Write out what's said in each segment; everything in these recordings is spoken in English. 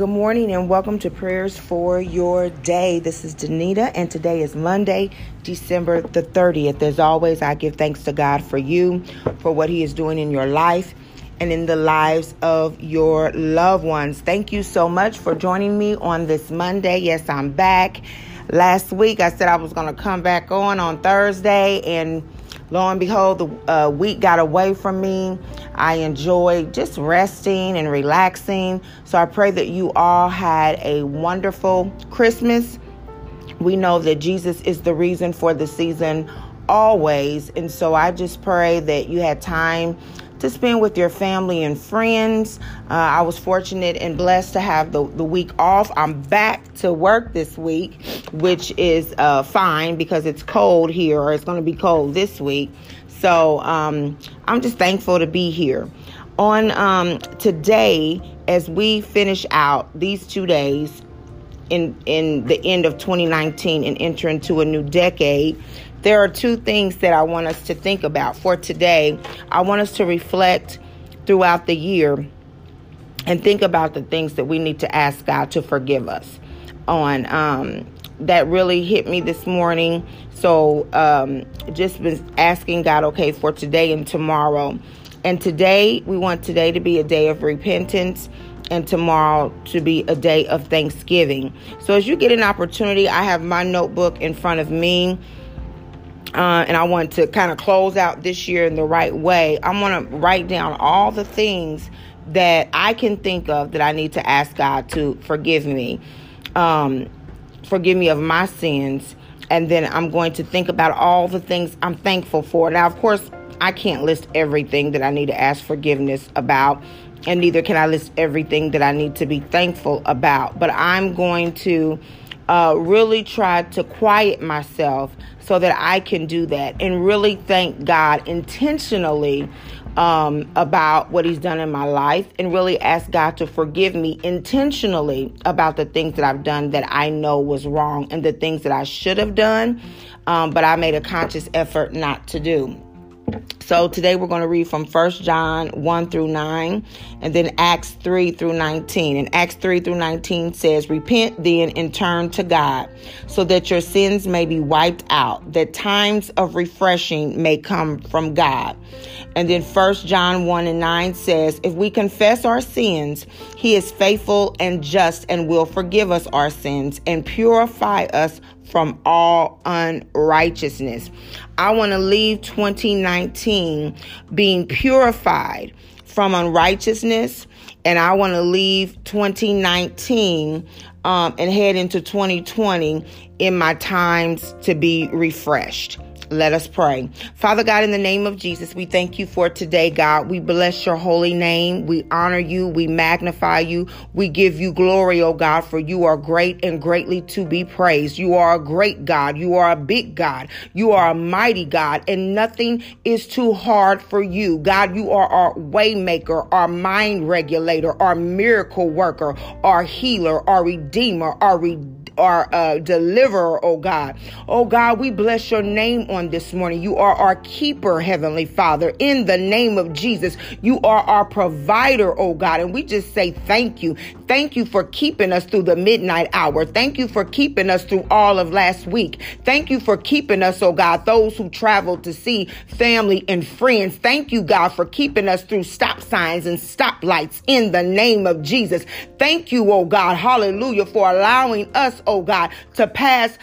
Good morning and welcome to Prayers for Your Day. This is Danita and today is Monday, December the 30th. As always, I give thanks to God for you, for what He is doing in your life and in the lives of your loved ones. Thank you so much for joining me on this Monday. Yes, I'm back. Last week I said I was going to come back on on Thursday and lo and behold, the uh, week got away from me. I enjoyed just resting and relaxing. So I pray that you all had a wonderful Christmas. We know that Jesus is the reason for the season always. And so I just pray that you had time to spend with your family and friends. Uh, I was fortunate and blessed to have the, the week off. I'm back to work this week, which is uh, fine because it's cold here, or it's going to be cold this week. So um, I'm just thankful to be here. On um, today, as we finish out these two days in in the end of 2019 and enter into a new decade, there are two things that I want us to think about for today. I want us to reflect throughout the year and think about the things that we need to ask God to forgive us on. Um, that really hit me this morning. So um, just been asking God, okay, for today and tomorrow. And today, we want today to be a day of repentance and tomorrow to be a day of thanksgiving. So as you get an opportunity, I have my notebook in front of me uh, and I want to kind of close out this year in the right way, I'm going to write down all the things that I can think of that I need to ask God to forgive me, um, forgive me of my sins. And then I'm going to think about all the things I'm thankful for. Now, of course, I can't list everything that I need to ask forgiveness about, and neither can I list everything that I need to be thankful about. But I'm going to uh, really try to quiet myself so that I can do that and really thank God intentionally um, about what He's done in my life and really ask God to forgive me intentionally about the things that I've done that I know was wrong and the things that I should have done, um, but I made a conscious effort not to do. So today we're going to read from 1 John 1 through 9 and then Acts 3 through 19. And Acts 3 through 19 says, Repent then and turn to God so that your sins may be wiped out, that times of refreshing may come from God. And then 1 John 1 and 9 says, If we confess our sins, he is faithful and just and will forgive us our sins and purify us from all unrighteousness. I want to leave 2019 being purified from unrighteousness, and I want to leave 2019 um, and head into 2020 in my times to be refreshed. Let us pray. Father God, in the name of Jesus, we thank you for today, God. We bless your holy name. We honor you. We magnify you. We give you glory, oh God, for you are great and greatly to be praised. You are a great God. You are a big God. You are a mighty God, and nothing is too hard for you. God, you are our waymaker, our mind regulator, our miracle worker, our healer, our redeemer, our redeemer our uh, deliverer, oh God. Oh God, we bless your name on this morning. You are our keeper, Heavenly Father. In the name of Jesus, you are our provider, oh God. And we just say thank you. Thank you for keeping us through the midnight hour. Thank you for keeping us through all of last week. Thank you for keeping us, oh God, those who traveled to see family and friends. Thank you, God, for keeping us through stop signs and stoplights in the name of Jesus. Thank you, oh God, hallelujah, for allowing us, oh God, to pass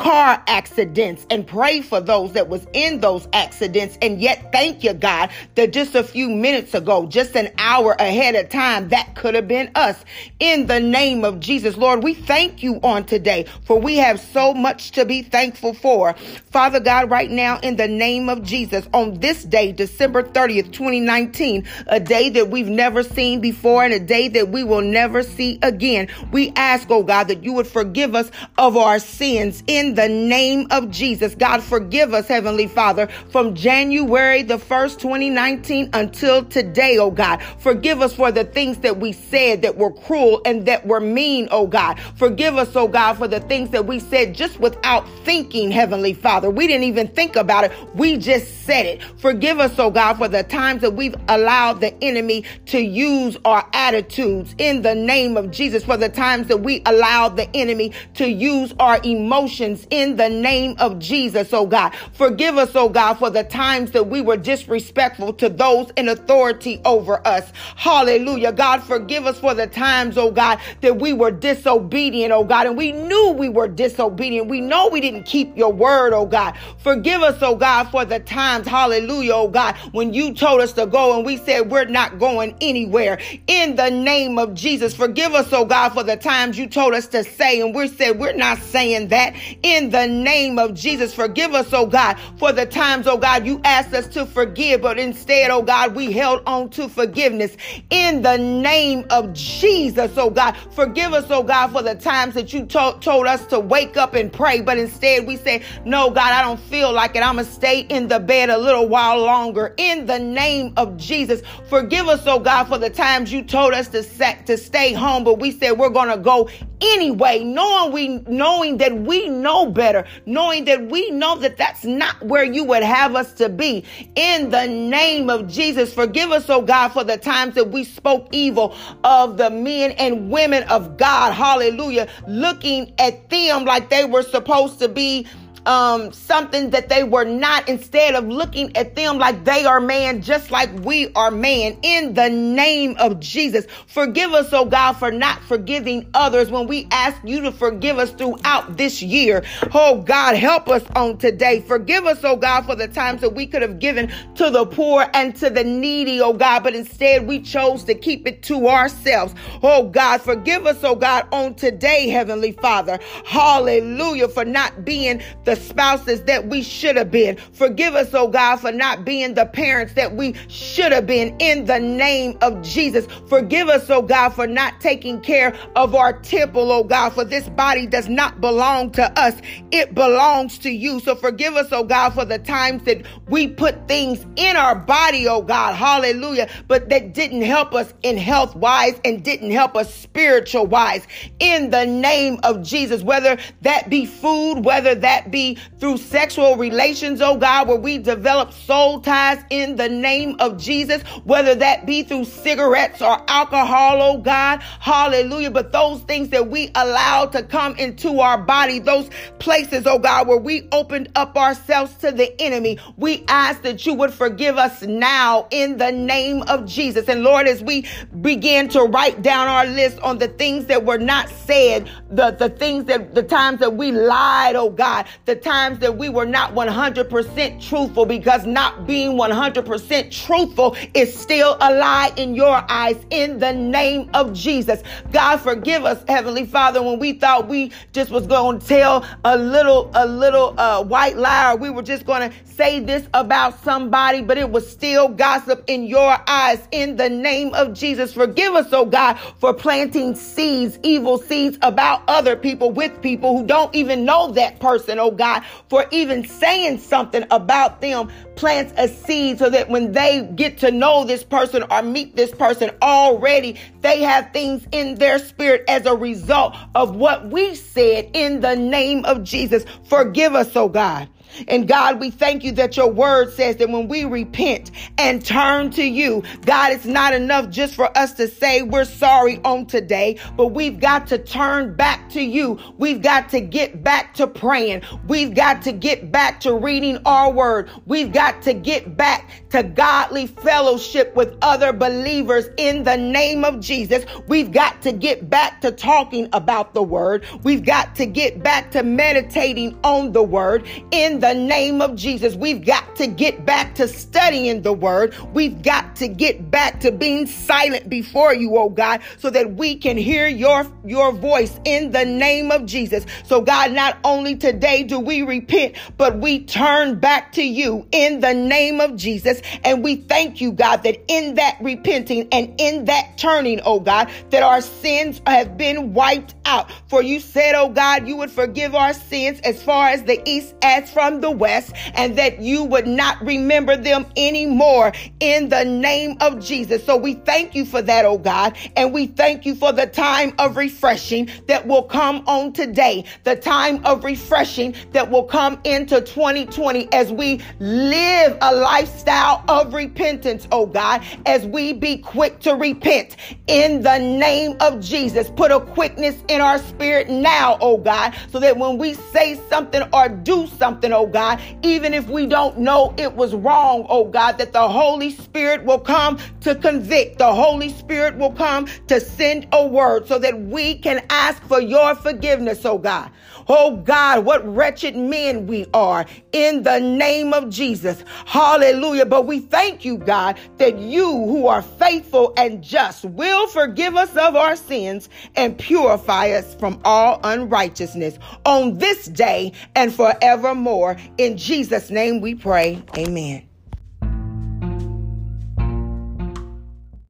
car accidents and pray for those that was in those accidents. And yet thank you god that just a few minutes ago just an hour ahead of time that could have been us. In the name of jesus lord we thank you on today for we have so much to be thankful for. Father god right now in the name of jesus on this day december 30th 2019 a day that we've never seen before and a day that we will never see again we ask oh god that you would forgive us of our sins in the name of Jesus. God, forgive us, Heavenly Father, from January the 1st, 2019 until today, oh God. Forgive us for the things that we said that were cruel and that were mean, oh God. Forgive us, oh God, for the things that we said just without thinking, Heavenly Father. We didn't even think about it. We just said it. Forgive us, oh God, for the times that we've allowed the enemy to use our attitudes in the name of Jesus, for the times that we allowed the enemy to use our emotions in the name of Jesus, oh God. Forgive us, oh God, for the times that we were disrespectful to those in authority over us. Hallelujah. God, forgive us for the times, oh God, that we were disobedient, oh God, and we knew we were disobedient. We know we didn't keep your word, oh God. Forgive us, oh God, for the times, hallelujah, oh God, when you told us to go and we said we're not going anywhere. In the name of Jesus, forgive us, oh God, for the times you told us to say and we said we're not saying that. In the name of Jesus, forgive us, oh God, for the times, oh God, you asked us to forgive, but instead, oh God, we held on to forgiveness. In the name of Jesus, oh God, forgive us, oh God, for the times that you told, told us to wake up and pray, but instead we say, no, God, I don't feel like it. I'm going to stay in the bed a little while longer. In the name of Jesus, forgive us, oh God, for the times you told us to set, to stay home, but we said we're going to go anyway, knowing we knowing that we know better, knowing that we know that that's not where you would have us to be. In the name of Jesus, forgive us, oh God, for the times that we spoke evil of the men and women of God. Hallelujah. Looking at them like they were supposed to be um, something that they were not instead of looking at them like they are man, just like we are man. In the name of Jesus, forgive us, oh God, for not forgiving others when we ask you to forgive us throughout this year. Oh God, help us on today. Forgive us, oh God, for the times that we could have given to the poor and to the needy, oh God, but instead we chose to keep it to ourselves. Oh God, forgive us, oh God, on today, Heavenly Father. Hallelujah, for not being the the spouses that we should have been. Forgive us, oh God, for not being the parents that we should have been in the name of Jesus. Forgive us, oh God, for not taking care of our temple, oh God, for this body does not belong to us. It belongs to you. So forgive us, oh God, for the times that we put things in our body, oh God, hallelujah, but that didn't help us in health wise and didn't help us spiritual wise. In the name of Jesus, whether that be food, whether that be be through sexual relations, oh God, where we develop soul ties in the name of Jesus, whether that be through cigarettes or alcohol, oh God, hallelujah. But those things that we allow to come into our body, those places, oh God, where we opened up ourselves to the enemy, we ask that you would forgive us now in the name of Jesus. And Lord, as we begin to write down our list on the things that were not said, the, the things that the times that we lied, oh God, the times that we were not 100% truthful because not being 100% truthful is still a lie in your eyes in the name of Jesus. God forgive us, Heavenly Father, when we thought we just was going to tell a little, a little uh, white lie or we were just going to say this about somebody, but it was still gossip in your eyes in the name of Jesus. Forgive us, oh God, for planting seeds, evil seeds about other people with people who don't even know that person, oh God, for even saying something about them plants a seed so that when they get to know this person or meet this person already, they have things in their spirit as a result of what we said in the name of Jesus. Forgive us, oh God. And God, we thank you that your word says that when we repent and turn to you, God, it's not enough just for us to say we're sorry on today, but we've got to turn back to you. We've got to get back to praying. We've got to get back to reading our word. We've got to get back to godly fellowship with other believers in the name of Jesus. We've got to get back to talking about the word. We've got to get back to meditating on the word in the name of Jesus. We've got to get back to studying the word. We've got to get back to being silent before you, oh God, so that we can hear your, your voice in the name of Jesus. So God, not only today do we repent, but we turn back to you in the name of Jesus. And we thank you, God, that in that repenting and in that turning, oh God, that our sins have been wiped out. For you said, oh God, you would forgive our sins as far as the east as from the west, and that you would not remember them anymore in the name of Jesus. So we thank you for that, oh God, and we thank you for the time of refreshing that will come on today, the time of refreshing that will come into 2020 as we live a lifestyle of repentance, oh God, as we be quick to repent in the name of Jesus. Put a quickness in our spirit now, oh God, so that when we say something or do something, oh God, even if we don't know it was wrong, oh God, that the Holy Spirit will come to convict. The Holy Spirit will come to send a word so that we can ask for your forgiveness, oh God. Oh God, what wretched men we are in the name of Jesus. Hallelujah. But we thank you, God, that you who are faithful and just will forgive us of our sins and purify us from all unrighteousness on this day and forevermore. In Jesus' name we pray. Amen.